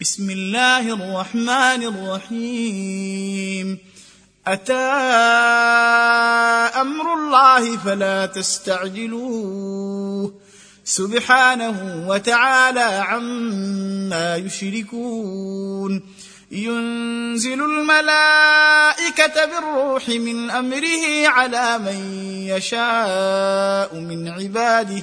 بسم الله الرحمن الرحيم اتى أمر الله فلا تستعجلوه سبحانه وتعالى عما يشركون ينزل الملائكه بالروح من امره على من يشاء من عباده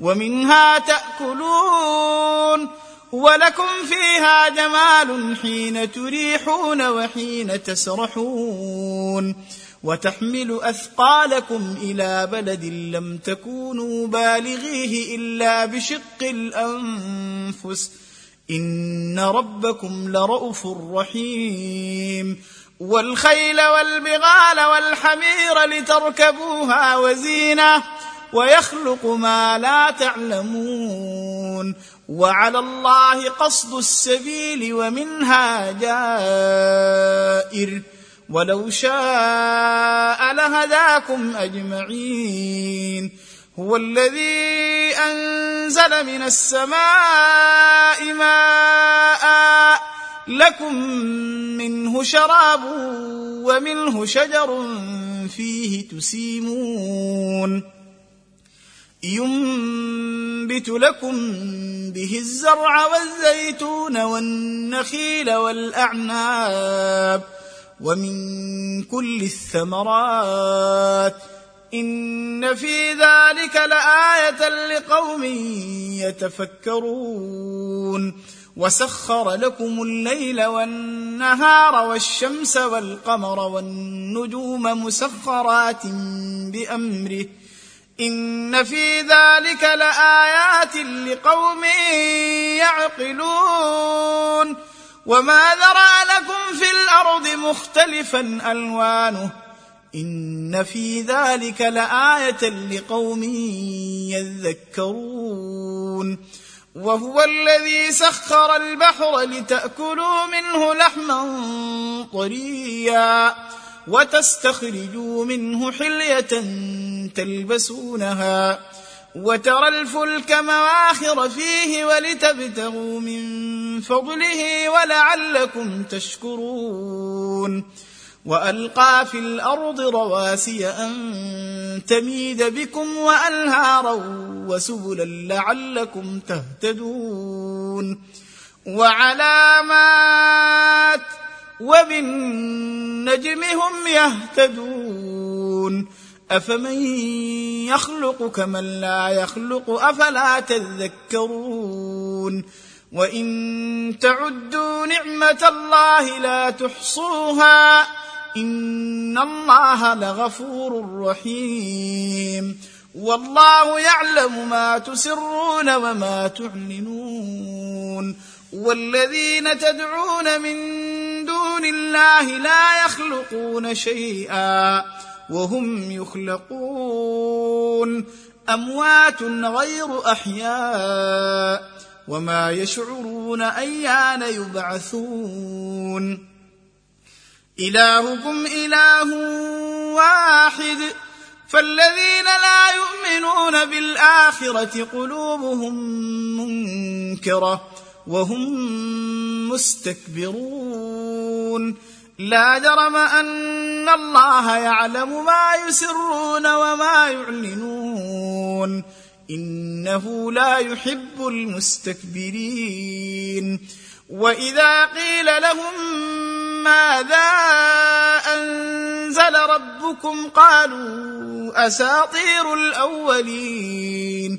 ومنها تأكلون ولكم فيها جمال حين تريحون وحين تسرحون وتحمل أثقالكم إلى بلد لم تكونوا بالغيه إلا بشق الأنفس. إن ربكم لرءوف رحيم. والخيل والبغال والحمير لتركبوها وزينة. ويخلق ما لا تعلمون وعلى الله قصد السبيل ومنها جائر. ولو شاء لهداكم أجمعين. هو الذي أنزل من السماء ماء لكم منه شراب ومنه شجر فيه تسيمون. ينبت لكم به الزرع والزيتون والنخيل والأعناب ومن كل الثمرات إن في ذلك لآية لقوم يتفكرون وسخر لكم الليل والنهار والشمس والقمر والنجوم مسخرات بأمره ان في ذلك لايات لقوم يعقلون وما ذرا لكم في الأرض مختلفا الوانه ان في ذلك لايه لقوم يذكرون وهو الذي سخر البحر لتاكلوا منه لحما طريا وتستخرجوا منه حلية تلبسونها وترى الفلك مواخر فيه ولتبتغوا من فضله ولعلكم تشكرون وألقى في الأرض رواسي أن تميد بكم وأنهارا وسبلا لعلكم تهتدون وعلامات وبالنجم هم يهتدون. أفمن يخلق كمن لا يخلق أفلا تذكرون. وإن تعدوا نعمة الله لا تحصوها إن الله لغفور رحيم. والله يعلم ما تسرون وما تعلنون. والذين تدعون من دون الله لا يخلقون شيئا وهم يخلقون. أموات غير أحياء وما يشعرون أيان يبعثون. إلهكم إله واحد. فالذين لا يؤمنون بالآخرة قلوبهم منكرة. وهم مستكبرون. لا جرم أن الله يعلم ما يسرون وما يعلنون. إنه لا يحب المستكبرين. وإذا قيل لهم ماذا أنزل ربكم قالوا أساطير الأولين.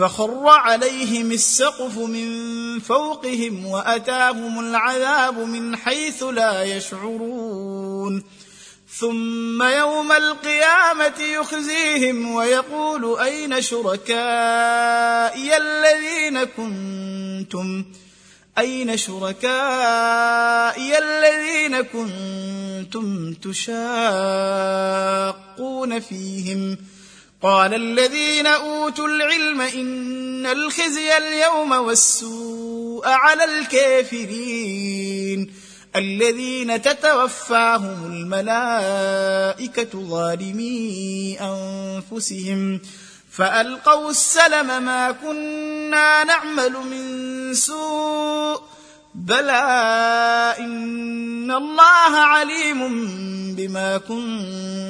فخر عليهم السقف من فوقهم وأتاهم العذاب من حيث لا يشعرون. ثم يوم القيامة يخزيهم ويقول أين شركائي الذين كنتم؟ أين شركائي الذين كنتم تشاقون فيهم؟ قال الذين أوتوا العلم إن الخزي اليوم والسوء على الكافرين. الذين تتوفاهم الملائكة ظالمي أنفسهم. فألقوا السلم ما كنا نعمل من سوء. بلى إن الله عليم بما كنتم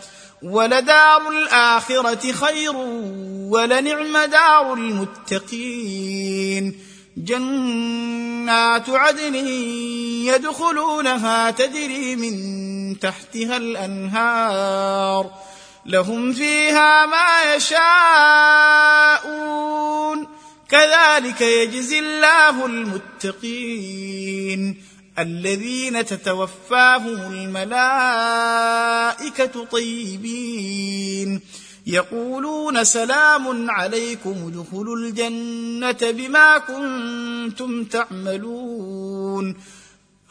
ولدار الاخره خير ولنعم دار المتقين جنات عدن يدخلونها تجري من تحتها الأنهار. لهم فيها ما يشاءون. كذلك يجزي الله المتقين. الذين تتوفاهم الملائكة طيبين. يقولون سلام عليكم ادخلوا الجنة بما كنتم تعملون.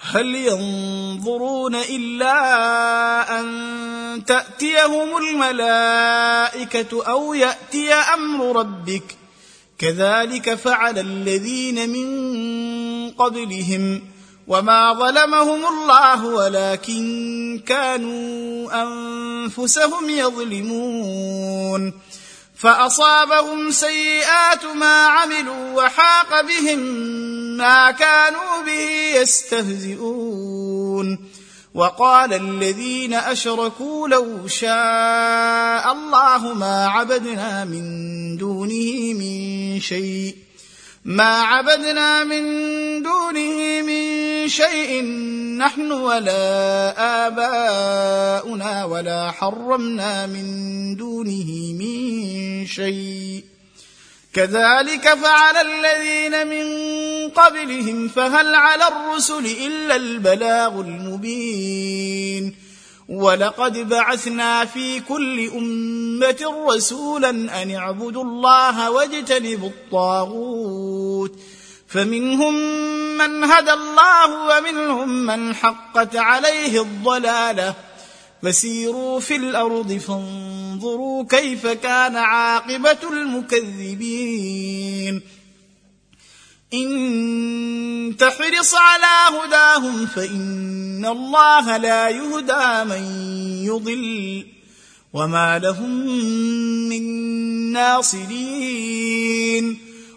هل ينظرون إلا أن تأتيهم الملائكة أو يأتي أمر ربك؟ كذلك فعل الذين من قبلهم. وما ظلمهم الله ولكن كانوا انفسهم يظلمون فاصابهم سيئات ما عملوا وحاق بهم ما كانوا به يستهزئون وقال الذين اشركوا لو شاء الله ما عبدنا من دونه من شيء ما عبدنا من دونه من شيء نحن ولا آباؤنا ولا حرمنا من دونه من شيء. كذلك فعل الذين من قبلهم فهل على الرسل إلا البلاغ المبين؟ ولقد بعثنا في كل أمة رسولا أن اعبدوا الله واجتنبوا الطاغوت. فمنهم من هدى الله ومنهم من حقت عليه الضلاله. فسيروا في الأرض فانظروا كيف كان عاقبة المكذبين. إن تحرص على هداهم فإن الله لا يهدى من يضل. وما لهم من ناصرين.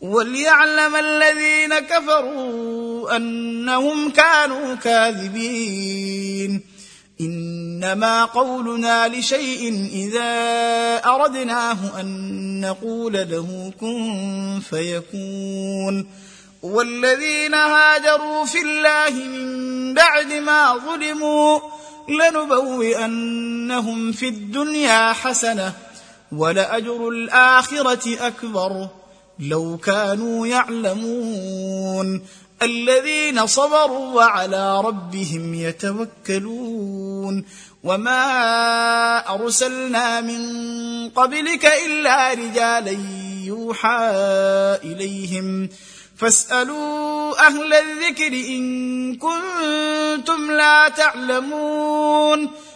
وليعلم الذين كفروا أنهم كانوا كاذبين. إنما قولنا لشيء إذا أردناه أن نقول له كن فيكون. والذين هاجروا في الله من بعد ما ظلموا لنبوئنهم في الدنيا حسنة ولأجر الآخرة أكبر. لو كانوا يعلمون الذين صبروا وعلى ربهم يتوكلون وما أرسلنا من قبلك إلا رجالا يوحى إليهم فاسألوا أهل الذكر إن كنتم لا تعلمون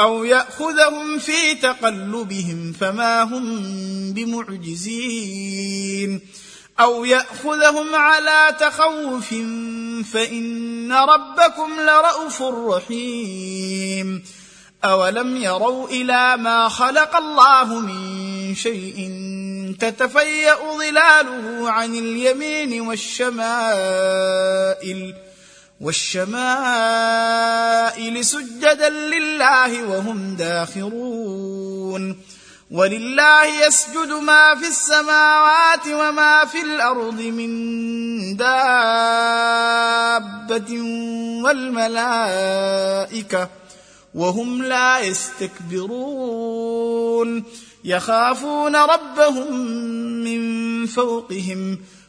أو يأخذهم في تقلبهم فما هم بمعجزين. أو يأخذهم على تخوف فإن ربكم لرءوف رحيم. أولم يروا إلى ما خلق الله من شيء تتفيأ ظلاله عن اليمين والشمائل والشمائل سجدا لله وهم داخرون. ولله يسجد ما في السماوات وما في الأرض من دابة والملائكة وهم لا يستكبرون. يخافون ربهم من فوقهم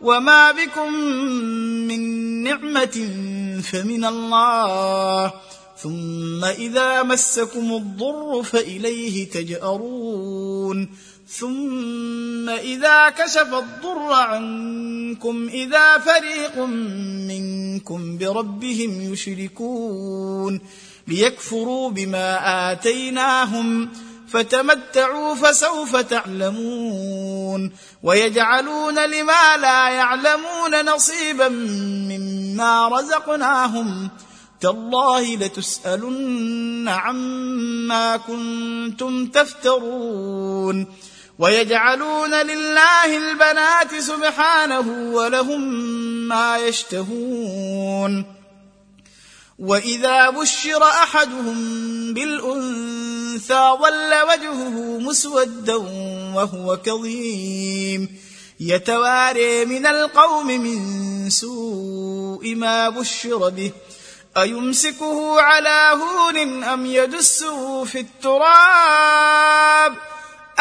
وما بكم من نعمه فمن الله ثم اذا مسكم الضر فاليه تجارون ثم اذا كشف الضر عنكم اذا فريق منكم بربهم يشركون ليكفروا بما اتيناهم فتمتعوا فسوف تعلمون ويجعلون لما لا يعلمون نصيبا مما رزقناهم تالله لتسألن عما كنتم تفترون ويجعلون لله البنات سبحانه ولهم ما يشتهون وإذا بشر أحدهم بالأنثى ظل وجهه مسودا وهو كظيم. يتواري من القوم من سوء ما بشر به. أيمسكه على هون أم يدسه في التراب؟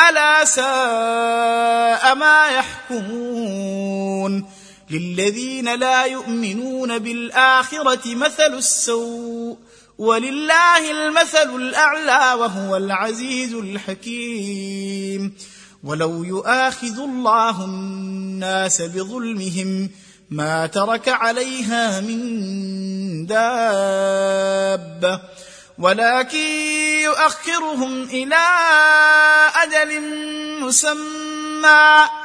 ألا ساء ما يحكمون. للذين لا يؤمنون بالآخرة مثل السوء ولله المثل الأعلى وهو العزيز الحكيم. ولو يؤاخذ الله الناس بظلمهم ما ترك عليها من دابه ولكن يؤخرهم إلى أجل مسمى.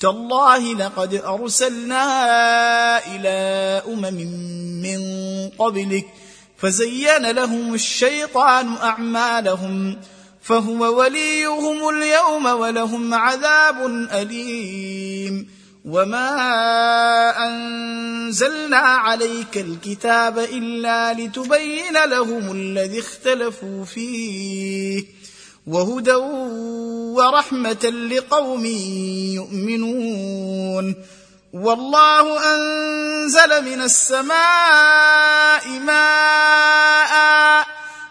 تالله لقد أرسلنا إلى أمم من قبلك فزين لهم الشيطان أعمالهم فهو وليهم اليوم ولهم عذاب أليم وما أنزلنا عليك الكتاب إلا لتبين لهم الذي اختلفوا فيه وهدى ورحمة لقوم يؤمنون. والله أنزل من السماء ماء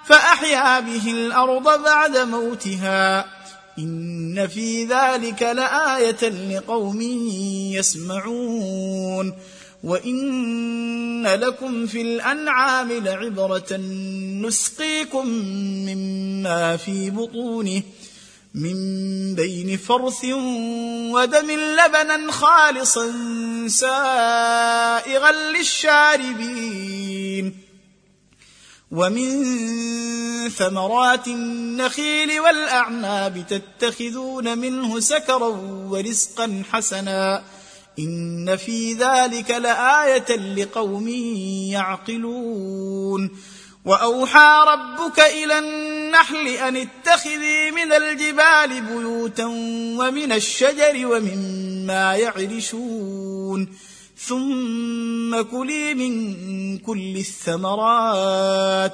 فأحيا به الأرض بعد موتها. إن في ذلك لآية لقوم يسمعون. وان لكم في الانعام لعبره نسقيكم مما في بطونه من بين فرث ودم لبنا خالصا سائغا للشاربين ومن ثمرات النخيل والاعناب تتخذون منه سكرا ورزقا حسنا إن في ذلك لآية لقوم يعقلون. وأوحى ربك إلى النحل أن اتخذي من الجبال بيوتا ومن الشجر ومما يعرشون. ثم كلي من كل الثمرات.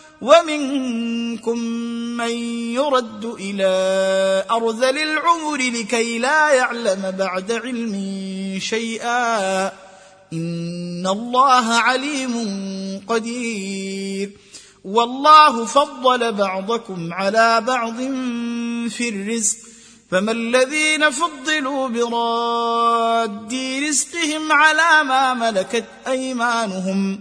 ومنكم من يرد إلى أرذل العمر لكي لا يعلم بعد علم شيئا. إن الله عليم قدير. والله فضل بعضكم على بعض في الرزق. فما الذين فضلوا براد رزقهم على ما ملكت أيمانهم.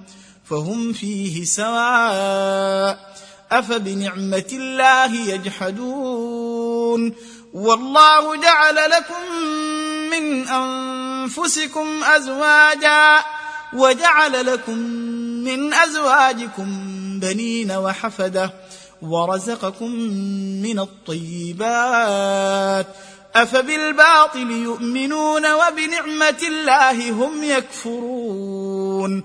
فهم فيه سواء أفبنعمة الله يجحدون والله جعل لكم من أنفسكم أزواجا وجعل لكم من أزواجكم بنين وحفدة ورزقكم من الطيبات أفبالباطل يؤمنون وبنعمة الله هم يكفرون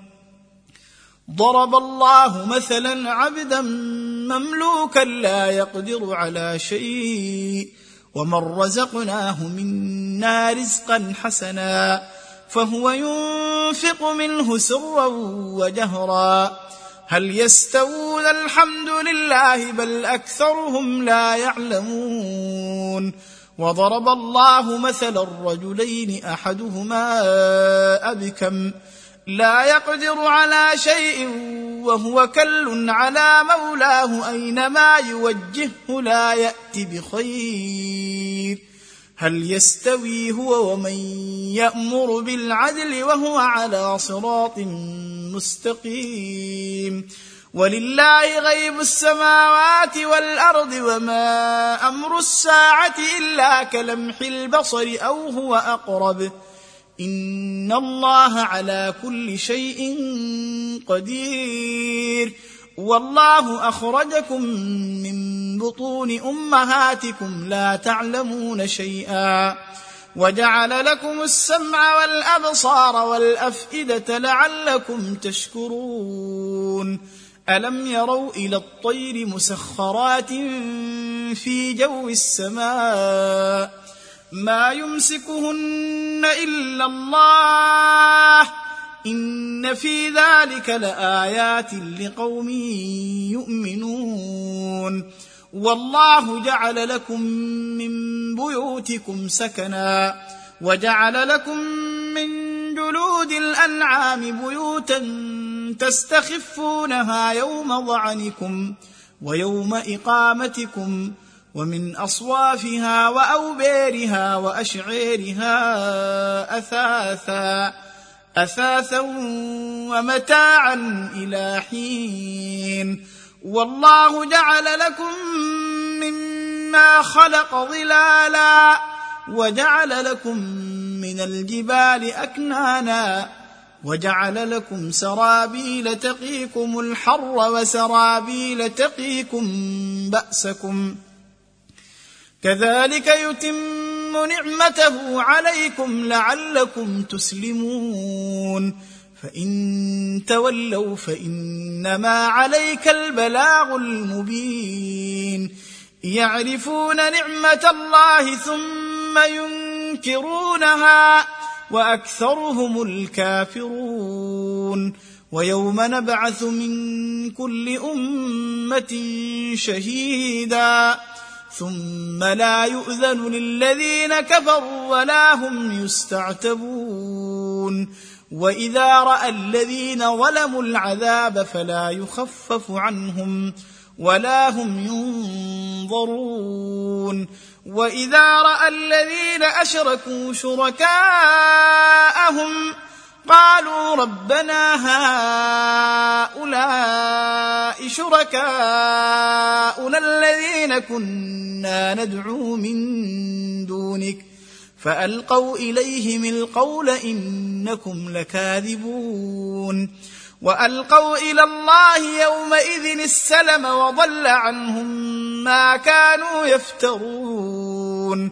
ضرب الله مثلا عبدا مملوكا لا يقدر على شيء ومن رزقناه منا رزقا حسنا فهو ينفق منه سرا وجهرا. هل يستوون الحمد لله بل أكثرهم لا يعلمون. وضرب الله مثلا الرجلين أحدهما أبكم لا يقدر على شيء وهو كل على مولاه أينما يوجهه لا يات بخير. هل يستوي هو ومن يأمر بالعدل وهو على صراط مستقيم؟ ولله غيب السماوات والأرض وما أمر الساعة إلا كلمح البصر أو هو أقرب. ان الله على كل شيء قدير. والله اخرجكم من بطون امهاتكم لا تعلمون شيئا. وجعل لكم السمع والابصار والافئده لعلكم تشكرون. الم يروا إلى الطير مسخرات في جو السماء ما يمسكهن إلا الله. إن في ذلك لآيات لقوم يؤمنون. والله جعل لكم من بيوتكم سكنا وجعل لكم من جلود الأنعام بيوتا تستخفونها يوم ظعنكم ويوم إقامتكم ومن أصوافها وأوبارها وأشعيرها أثاثا أثاثا ومتاعا إلى حين. والله جعل لكم مما خلق ظلالا وجعل لكم من الجبال أكنانا وجعل لكم سرابيل تقيكم الحر وسرابيل تقيكم بأسكم. كذلك يتم نعمته عليكم لعلكم تسلمون. فإن تولوا فإنما عليك البلاغ المبين. يعرفون نعمة الله ثم ينكرونها وأكثرهم الكافرون. ويوم نبعث من كل أمة شهيدا. ثم لا يؤذن للذين كفروا ولا هم يستعتبون. وإذا رأى الذين ظلموا العذاب فلا يخفف عنهم ولا هم ينظرون. وإذا رأى الذين أشركوا شركاءهم قالوا ربنا هؤلاء شركاؤنا الذين كنا ندعو من دونك فألقوا إليهم القول إنكم لكاذبون وألقوا إلى الله يومئذ السلم وضل عنهم ما كانوا يفترون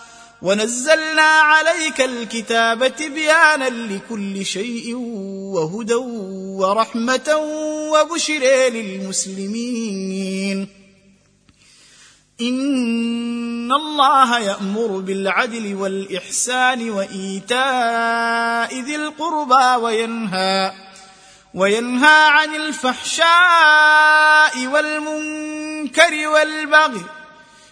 ونزلنا عليك الكتاب تبيانا لكل شيء وهدى ورحمة وبشرى للمسلمين. إن الله يأمر بالعدل والإحسان وإيتاء ذي القربى وينهى وينهى عن الفحشاء والمنكر والبغي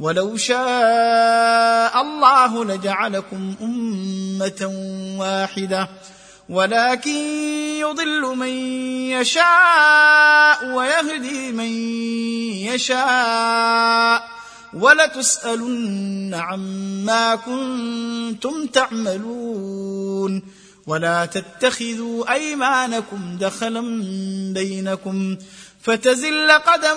ولو شاء الله لجعلكم أمة واحدة. ولكن يضل من يشاء ويهدي من يشاء. ولتسألن عما كنتم تعملون. ولا تتخذوا أيمانكم دخلا بينكم. فتزل قدم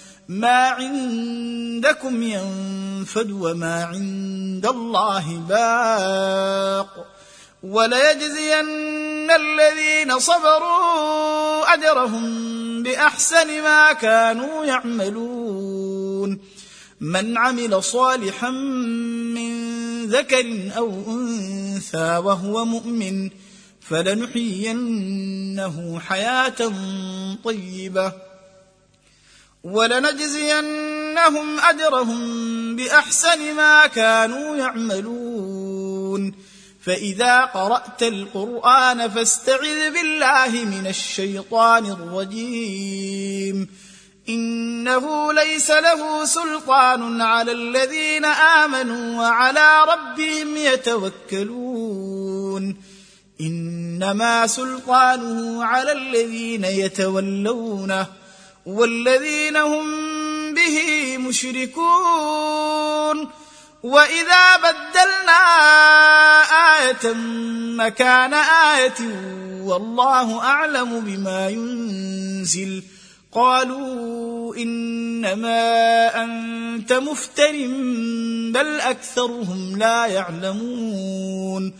ما عندكم ينفد وما عند الله باق وليجزين الذين صبروا أجرهم بأحسن ما كانوا يعملون. من عمل صالحا من ذكر أو أنثى وهو مؤمن فلنحيينه حياة طيبة. ولنجزينهم أجرهم بأحسن ما كانوا يعملون. فإذا قرأت القرآن فاستعذ بالله من الشيطان الرجيم. إنه ليس له سلطان على الذين آمنوا وعلى ربهم يتوكلون. إنما سلطانه على الذين يتولونه. والذين هم به مشركون. وإذا بدلنا آية مكان آية والله أعلم بما ينزل. قالوا إنما أنت مفتر بل أكثرهم لا يعلمون.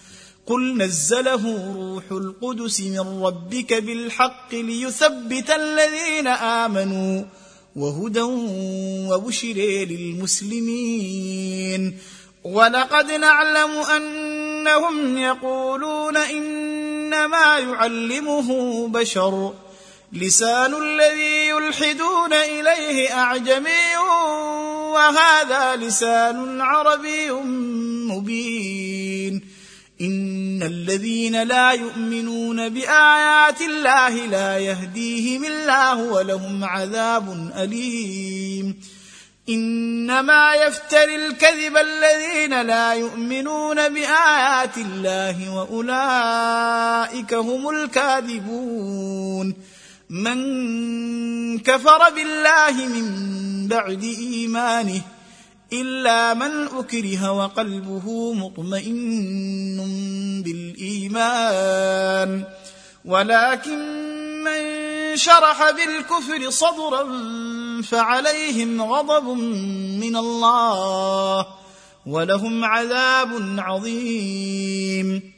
قل نزله روح القدس من ربك بالحق ليثبت الذين آمنوا وهدى وبشر للمسلمين. ولقد نعلم أنهم يقولون إنما يعلمه بشر. لسان الذي يلحدون إليه أعجمي وهذا لسان عربي مبين. إن الذين لا يؤمنون بآيات الله لا يهديهم الله ولهم عذاب أليم. إنما يفتري الكذب الذين لا يؤمنون بآيات الله وأولئك هم الكاذبون. من كفر بالله من بعد إيمانه إلا من أكره وقلبه مطمئن بالإيمان. ولكن من شرح بالكفر صدرا فعليهم غضب من الله ولهم عذاب عظيم.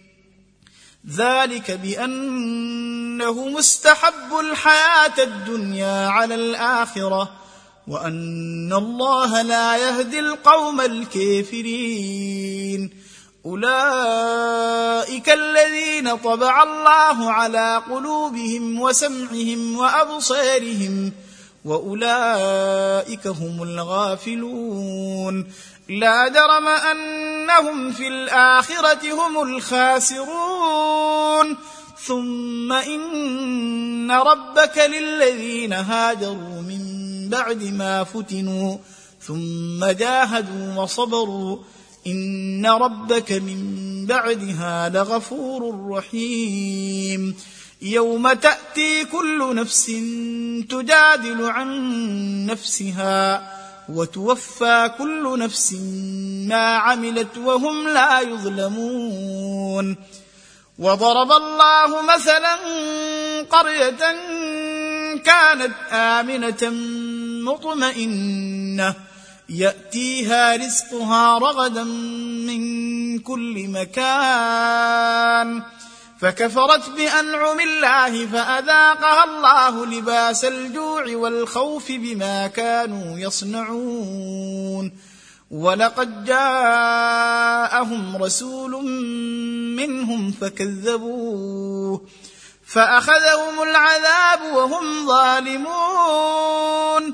ذلك بأنه مستحب الحياة الدنيا على الآخرة وان الله لا يهدي القوم الكافرين اولئك الذين طبع الله على قلوبهم وسمعهم وابصارهم واولئك هم الغافلون لا جرم انهم في الاخره هم الخاسرون ثم ان ربك للذين هاجروا من بعد ما فتنوا ثم جاهدوا وصبروا إن ربك من بعدها لغفور رحيم يوم تأتي كل نفس تجادل عن نفسها وتوفى كل نفس ما عملت وهم لا يظلمون وضرب الله مثلا قرية كانت آمنة مطمئنة. يأتيها رزقها رغدا من كل مكان. فكفرت بأنعم الله فأذاقها الله لباس الجوع والخوف بما كانوا يصنعون. ولقد جاءهم رسول منهم فكذبوه. فأخذهم العذاب وهم ظالمون.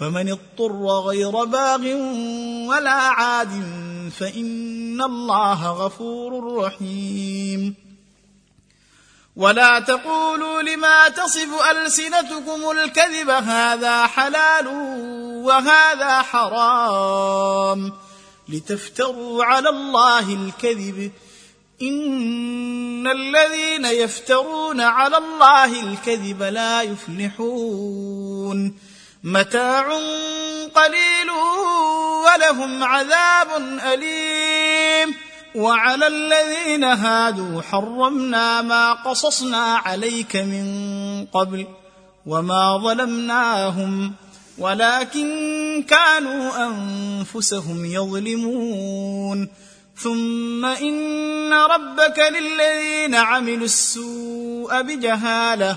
فمن اضطر غير باغ ولا عاد فإن الله غفور رحيم. ولا تقولوا لما تصف ألسنتكم الكذب هذا حلال وهذا حرام. لتفتروا على الله الكذب. إن الذين يفترون على الله الكذب لا يفلحون. متاع قليل ولهم عذاب أليم. وعلى الذين هادوا حرمنا ما قصصنا عليك من قبل وما ظلمناهم ولكن كانوا أنفسهم يظلمون. ثم إن ربك للذين عملوا السوء بجهالة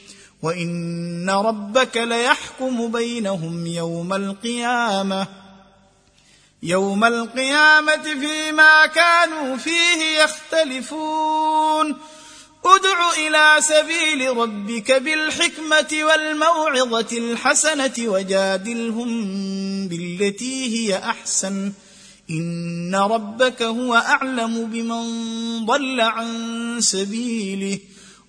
وإن ربك ليحكم بينهم يوم القيامة يوم القيامة فيما كانوا فيه يختلفون. ادع إلى سبيل ربك بالحكمة والموعظة الحسنة وجادلهم بالتي هي أحسن. إن ربك هو أعلم بمن ضل عن سبيله.